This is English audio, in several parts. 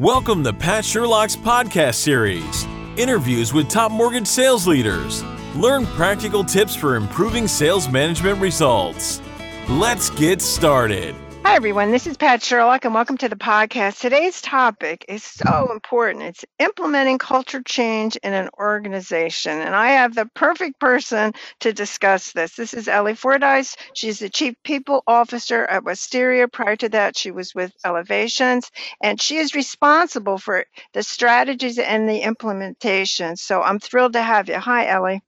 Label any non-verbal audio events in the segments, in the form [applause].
Welcome to Pat Sherlock's podcast series interviews with top mortgage sales leaders. Learn practical tips for improving sales management results. Let's get started. Hi, everyone. This is Pat Sherlock, and welcome to the podcast. Today's topic is so important. It's implementing culture change in an organization. And I have the perfect person to discuss this. This is Ellie Fordyce. She's the Chief People Officer at Westerra. Prior to that, she was with Elevations, and she is responsible for the strategies and the implementation. So I'm thrilled to have you. Hi, Ellie.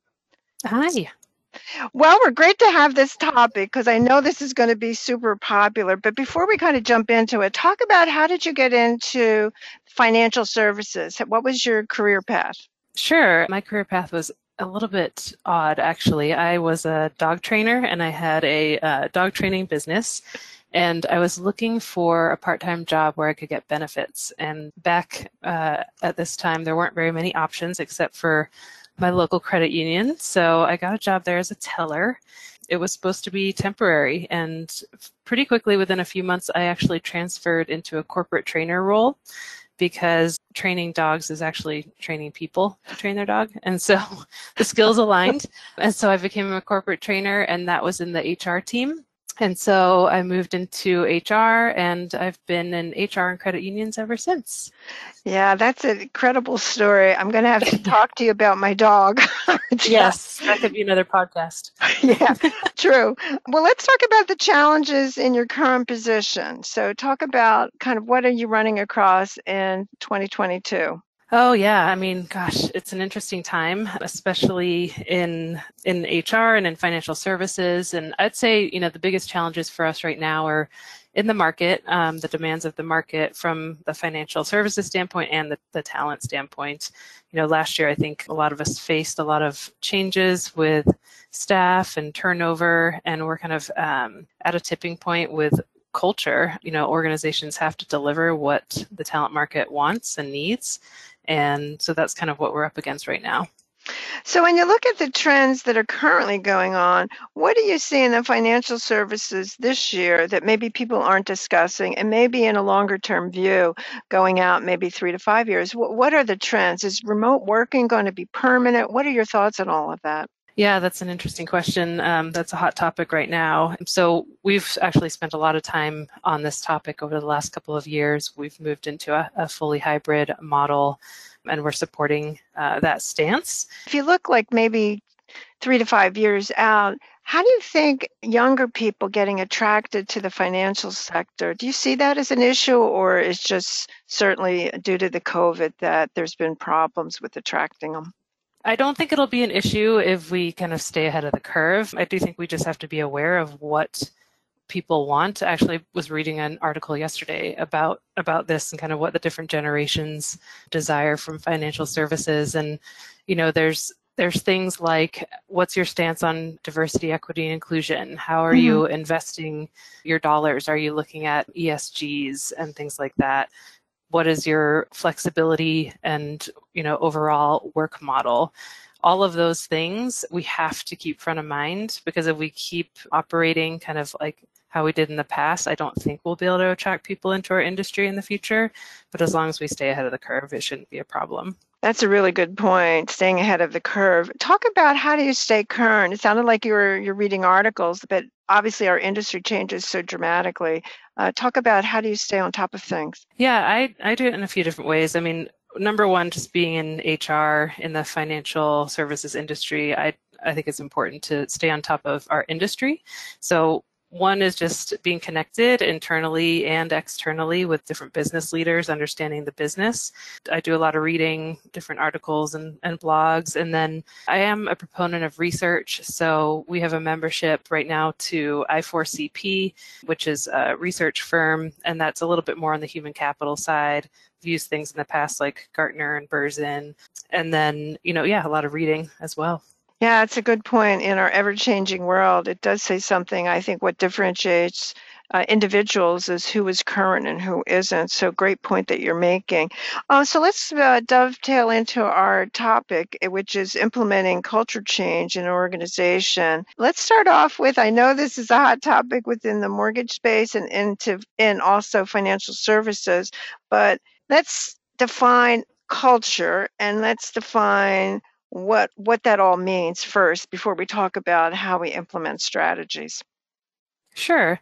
Hi. Well, we're great to have this topic because I know this is going to be super popular. But before we kind of jump into it, talk about how did you get into financial services? What was your career path? Sure. My career path was a little bit odd, actually. I was a dog trainer and I had a uh, dog training business. And I was looking for a part time job where I could get benefits. And back uh, at this time, there weren't very many options except for my local credit union. So I got a job there as a teller. It was supposed to be temporary, and pretty quickly, within a few months, I actually transferred into a corporate trainer role because training dogs is actually training people to train their dog. And so [laughs] the skills aligned. And so I became a corporate trainer, and that was in the HR team. And so I moved into HR and I've been in HR and credit unions ever since. Yeah, that's an incredible story. I'm going to have to talk to you about my dog. [laughs] [laughs] yes, that could be another podcast. [laughs] yeah, true. Well, let's talk about the challenges in your current position. So, talk about kind of what are you running across in 2022? Oh yeah, I mean, gosh, it's an interesting time, especially in in HR and in financial services. And I'd say, you know, the biggest challenges for us right now are in the market, um, the demands of the market from the financial services standpoint and the, the talent standpoint. You know, last year I think a lot of us faced a lot of changes with staff and turnover, and we're kind of um, at a tipping point with culture. You know, organizations have to deliver what the talent market wants and needs and so that's kind of what we're up against right now. So, when you look at the trends that are currently going on, what do you see in the financial services this year that maybe people aren't discussing, and maybe in a longer term view, going out maybe three to five years? What are the trends? Is remote working going to be permanent? What are your thoughts on all of that? Yeah, that's an interesting question. Um, that's a hot topic right now. So, we've actually spent a lot of time on this topic over the last couple of years. We've moved into a, a fully hybrid model and we're supporting uh, that stance. If you look like maybe three to five years out, how do you think younger people getting attracted to the financial sector? Do you see that as an issue, or is just certainly due to the COVID that there's been problems with attracting them? I don't think it'll be an issue if we kind of stay ahead of the curve. I do think we just have to be aware of what people want. I actually was reading an article yesterday about about this and kind of what the different generations desire from financial services and you know there's there's things like what's your stance on diversity equity and inclusion how are mm-hmm. you investing your dollars are you looking at esgs and things like that what is your flexibility and you know overall work model? All of those things we have to keep front of mind because if we keep operating kind of like how we did in the past i don't think we'll be able to attract people into our industry in the future. But as long as we stay ahead of the curve it shouldn't be a problem that's a really good point staying ahead of the curve talk about how do you stay current it sounded like you were you're reading articles but obviously our industry changes so dramatically uh, talk about how do you stay on top of things? Yeah, I, I do it in a few different ways. I mean, number one, just being in HR in the financial services industry, I I think it's important to stay on top of our industry. So one is just being connected internally and externally with different business leaders, understanding the business. I do a lot of reading, different articles and, and blogs. And then I am a proponent of research. So we have a membership right now to I4CP, which is a research firm, and that's a little bit more on the human capital side. I've used things in the past like Gartner and Bersin. And then, you know, yeah, a lot of reading as well. Yeah, it's a good point. In our ever changing world, it does say something. I think what differentiates uh, individuals is who is current and who isn't. So, great point that you're making. Uh, so, let's uh, dovetail into our topic, eh, which is implementing culture change in an organization. Let's start off with I know this is a hot topic within the mortgage space and into and also financial services, but let's define culture and let's define what what that all means first before we talk about how we implement strategies. Sure.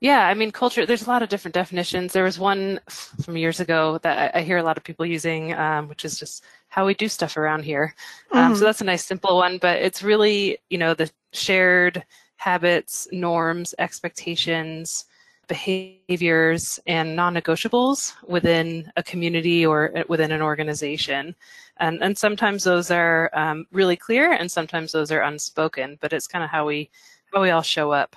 Yeah, I mean, culture, there's a lot of different definitions. There was one from years ago that I, I hear a lot of people using, um, which is just how we do stuff around here. Um, mm-hmm. So that's a nice, simple one, but it's really, you know, the shared habits, norms, expectations, behaviors, and non negotiables within a community or uh, within an organization. And, and sometimes those are um, really clear and sometimes those are unspoken, but it's kind of how we, how we all show up.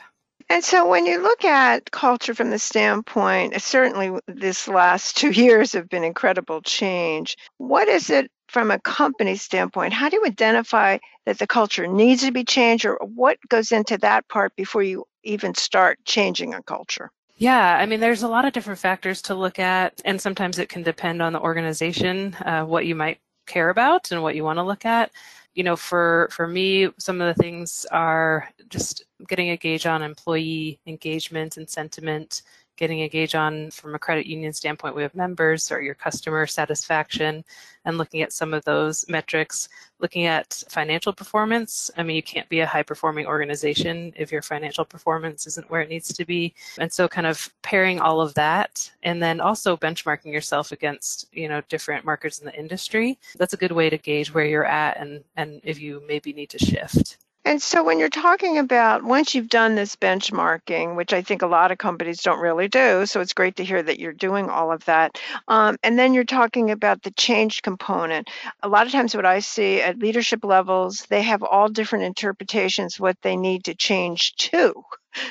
And so when you look at culture from the standpoint, certainly this last [laughs] two years have been incredible change. What is it from a company standpoint? How do you identify that the culture needs to be changed or what goes into that part before you even start changing a culture? Yeah, I mean, there's a lot of different factors to look at, and sometimes it can depend on the organization, uh, what you might care about and what you want to look at. You know, for for me, some of the things are just getting a gauge on employee engagement and sentiment, getting a gauge on from a credit union standpoint, we have members or your customer satisfaction and looking at some of those metrics, looking at financial performance. I mean, you can't be a high performing organization if your financial performance isn't where it needs to be. And so kind of pairing all of that and then also benchmarking yourself against, you know, different markers in the industry. That's a good way to gauge where you're at and, and if you maybe need to shift. And so when you're talking about once you've done this benchmarking, which I think a lot of companies don't really do, so it's great to hear that you're doing all of that. Um, and then you're talking about the change component. A lot of times, what I see at leadership levels, they have all different interpretations what they need to change to.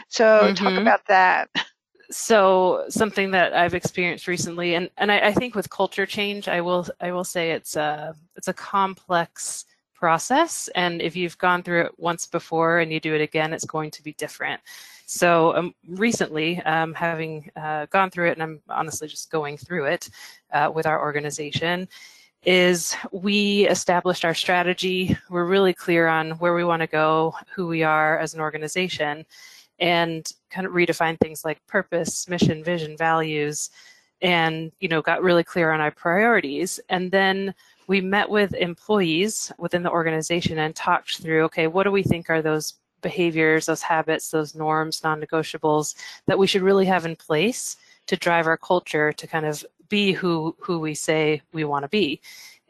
So mm-hmm. talk about that. so something that I've experienced recently, and, and I, I, think with culture change, I will I will say it's a it's a complex process. And if you've gone through it once before and you do it again, it's going to be different. So um, recently, um, having uh, gone through it, and I'm honestly just going through it uh, with our organization, is we established our strategy. We're really clear on where we want to go, who we are as an organization, and kind of redefine things like purpose, mission, vision, values, and you know got really clear on our priorities. And then we met with employees within the organization and talked through okay, what do we think are those behaviors, those habits, those norms, non negotiables that we should really have in place to drive our culture to kind of be who, who we say we want to be.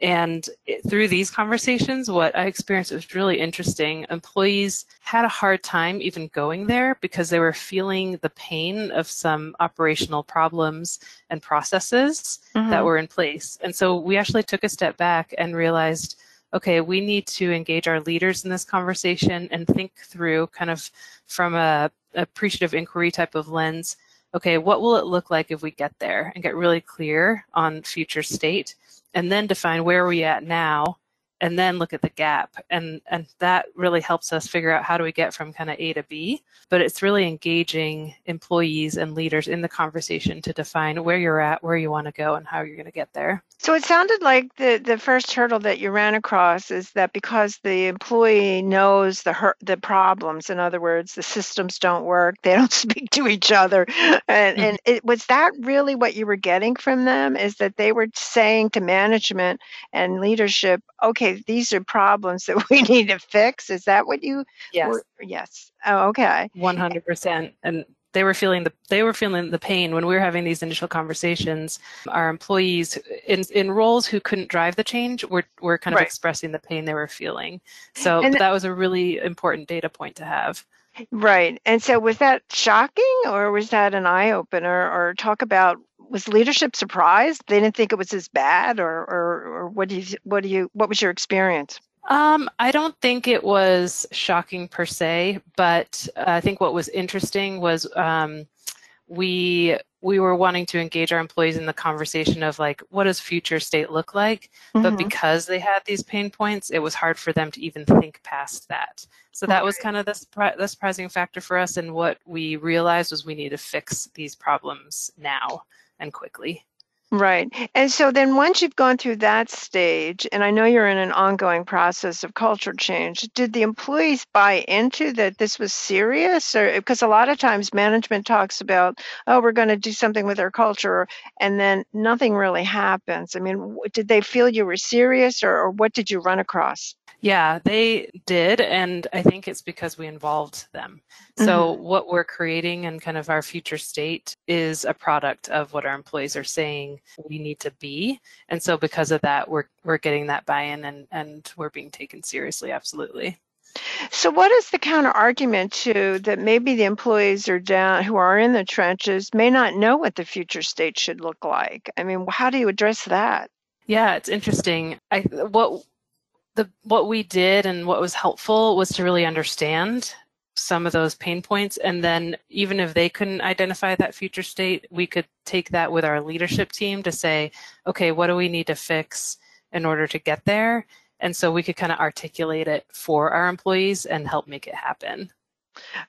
And through these conversations, what I experienced was really interesting. Employees had a hard time even going there because they were feeling the pain of some operational problems and processes mm-hmm. that were in place. And so we actually took a step back and realized okay, we need to engage our leaders in this conversation and think through kind of from a appreciative inquiry type of lens okay, what will it look like if we get there and get really clear on future state and then define where are we at now and then look at the gap. And and that really helps us figure out how do we get from kind of a to b. But it's really engaging employees and leaders in the conversation to define where you're at where you want to go and how you're going to get there. So it sounded like the the first hurdle that you ran across is that because the employee knows the hurt the problems in other words the systems don't work they don't [laughs] speak to each other and mm-hmm. and it was that really what you were getting from them is that they were saying to management and leadership okay okay, these are problems that [laughs] we need to fix. Is that what you? Yes. Were, yes. Oh, okay. One hundred percent. And they were feeling the they were feeling the pain when we were having these initial conversations. Our employees in in roles who couldn't drive the change were were kind of right. expressing the pain they were feeling. So and that was a really important data point to have. Right. And so was that shocking or was that an eye opener or talk about was leadership surprised? They didn't think it was as bad or or, or what do you what do you what was your experience? Um, I don't think it was shocking per se, but I think what was interesting was um, we we were wanting to engage our employees in the conversation of like what does future state look like mm-hmm. but because they had these pain points it was hard for them to even think past that so that was kind of the, the surprising factor for us and what we realized was we need to fix these problems now and quickly Right. And so then once you've gone through that stage, and I know you're in an ongoing process of culture change, did the employees buy into that this was serious? Or uh, because a lot of times management talks about, oh, we're going to do something with our culture, and then nothing really happens. I mean, did they feel you were serious, or, or what did you run across? Yeah, they did. And I think it's because we involved them. So, mm-hmm. what we're creating and kind of our future state is a product of what our employees are saying we need to be. And so, because of that, we're, we're getting that buy in and, and we're being taken seriously. Absolutely. So, what is the counter argument to that maybe the employees are down who are in the trenches may not know what the future state should look like? I mean, how do you address that? Yeah, it's interesting. I what the what we did and what was helpful was to really understand some of those pain points and then even if they couldn't identify that future state we could take that with our leadership team to say okay what do we need to fix in order to get there and so we could kind of articulate it for our employees and help make it happen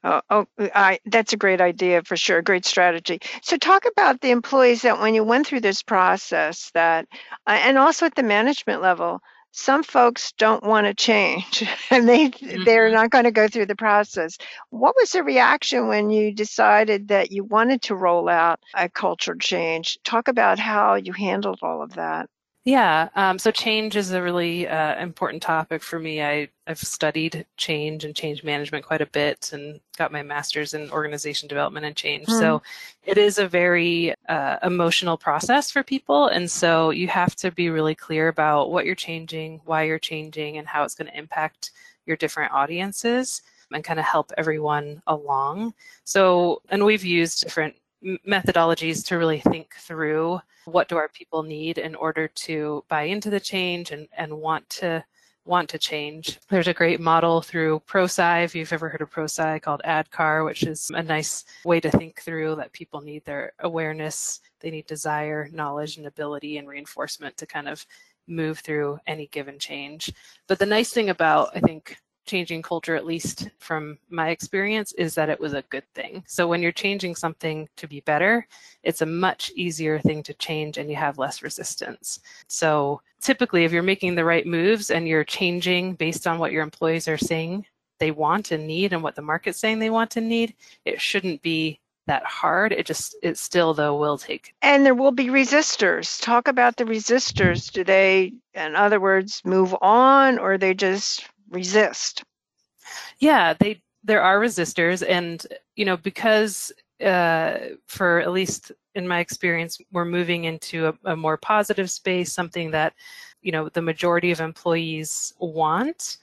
Oh, oh I, that's a great idea for sure. Great strategy. So, talk about the employees that when you went through this process, that, uh, and also at the management level, some folks don't want to change [laughs] and they mm-hmm. they're not going to go through the process. What was the reaction when you decided that you wanted to roll out a culture change? Talk about how you handled all of that yeah, um, so change is a really uh, important topic for me. I, I've studied change and change management quite a bit and got my master's in organization development and change. Mm. So it is a very uh, emotional process for people. And so you have to be really clear about what you're changing, why you're changing, and how it's going to impact your different audiences and kind of help everyone along. So, and we've used different methodologies to really think through what do our people need in order to buy into the change and, and want to want to change. There's a great model through ProSci, if you've ever heard of ProSci, called ADKAR, which is a nice way to think through that people need their awareness, they need desire, knowledge, and ability and reinforcement to kind of move through any given change. But the nice thing about, I think, changing culture, at least from my experience, is that it was a good thing. So when you're changing something to be better, it's a much easier thing to change and you have less resistance. So typically, if you're making the right moves and you're changing based on what your employees are saying they want and need and what the market's saying they want and need, it shouldn't be that hard. It just, it still though will take. And there will be resistors. Talk about the resistors. Do they, in other words, move on or they just resist. Yeah, they there are resistors, and you know because uh, for at least in my experience, we're moving into a, a more positive space, something that you know the majority of employees want.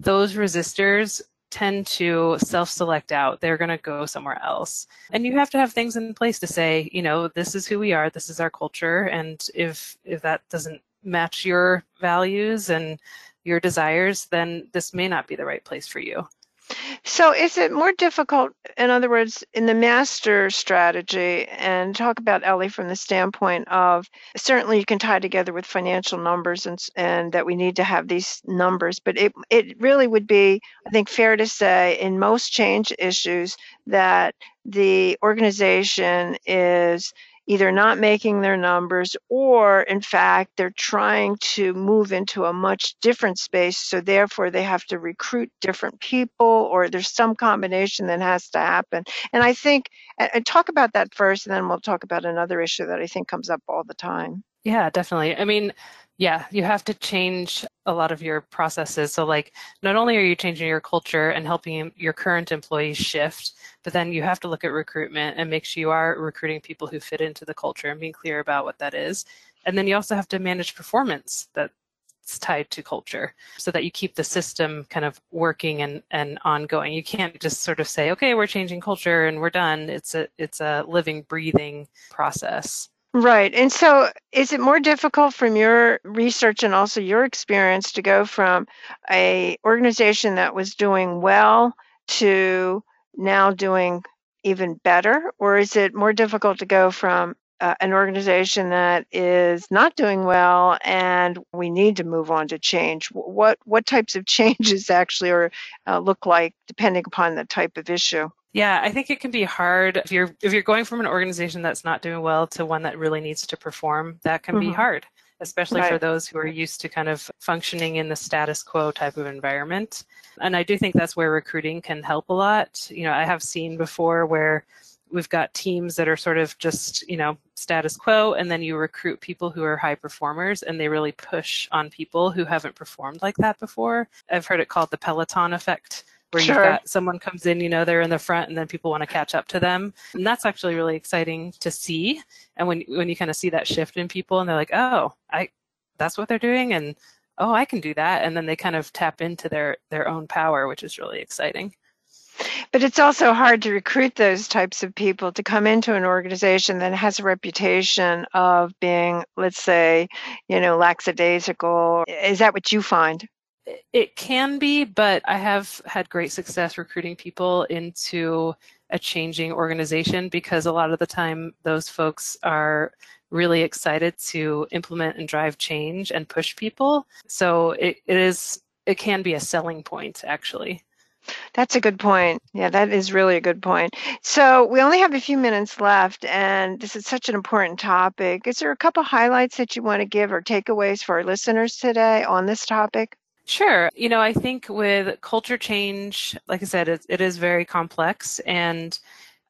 Those resistors tend to self-select out they're going to go somewhere else and you have to have things in place to say you know this is who we are this is our culture and if if that doesn't match your values and your desires, then this may not be the right place for you. So, is it more difficult, in other words, in the master strategy, and talk about Ellie from the standpoint of certainly you can tie together with financial numbers and, and that we need to have these numbers, but it, it really would be, I think, fair to say in most change issues that the organization is either not making their numbers or in fact they're trying to move into a much different space so therefore they have to recruit different people or there's some combination that has to happen. And i think and talk about that first and then we'll talk about another issue that i think comes up all the time. Yeah definitely. I mean yeah, you have to change a lot of your processes. So, like, not only are you changing your culture and helping your current employees shift, but then you have to look at recruitment and make sure you are recruiting people who fit into the culture and being clear about what that is. And then you also have to manage performance that's tied to culture so that you keep the system kind of working and, and ongoing. You can't just sort of say, okay, we're changing culture and we're done. It's a it's a living, breathing process. Right. And so is it more difficult from your research and also your experience to go from a organization that was doing well to now doing even better or is it more difficult to go from uh, an organization that is not doing well and we need to move on to change what what types of [laughs] changes actually or uh, look like depending upon the type of issue Yeah, I think it can be hard if you're if you're going from an organization that's not doing well to one that really needs to perform. That can mm-hmm. be hard, especially right. for those who are used to kind of functioning in the status quo type of environment. And I do think that's where recruiting can help a lot. You know, I have seen before where we've got teams that are sort of just you know status quo and then you recruit people who are high performers and they really push on people who haven't performed like that before i've heard it called the peloton effect where sure. you've got someone comes in you know they're in the front and then people want to catch up to them and that's actually really exciting to see and when when you kind of see that shift in people and they're like oh i that's what they're doing and oh i can do that and then they kind of tap into their their own power which is really exciting but it's also hard to recruit those types of people to come into an organization that has a reputation of being, let's say, you know, lackadaisical. Is that what you find? It can be, but I have had great success recruiting people into a changing organization because a lot of the time those folks are really excited to implement and drive change and push people. So it, it is it can be a selling point actually. That's a good point. Yeah, that is really a good point. So we only have a few minutes left, and this is such an important topic. Is there a couple highlights that you want to give or takeaways for our listeners today on this topic? Sure. You know, I think with culture change, like I said, it, it is very complex, and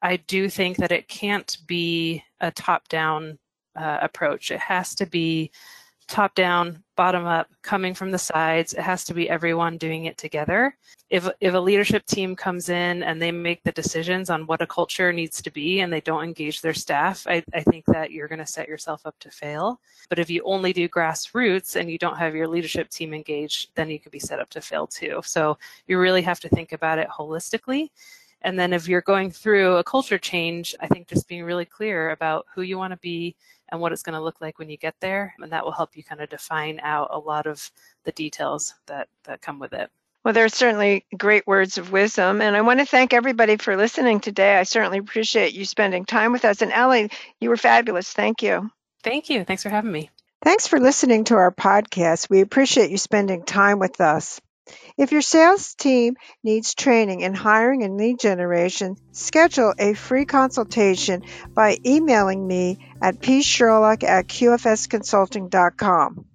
I do think that it can't be a top down uh, approach. It has to be top down, bottom up, coming from the sides. It has to be everyone doing it together. If if a leadership team comes in and they make the decisions on what a culture needs to be and they don't engage their staff, I, I think that you're going to set yourself up to fail. But if you only do grassroots and you don't have your leadership team engaged, then you could be set up to fail too. So you really have to think about it holistically. And then if you're going through a culture change, I think just being really clear about who you want to be and what it's going to look like when you get there. And that will help you kind of define out a lot of the details that, that come with it. Well, there are certainly great words of wisdom. And I want to thank everybody for listening today. I certainly appreciate you spending time with us. And Ellie, you were fabulous. Thank you. Thank you. Thanks for having me. Thanks for listening to our podcast. We appreciate you spending time with us. If your sales team needs training in hiring and lead generation, schedule a free consultation by emailing me at psherlock at qfsconsulting.com.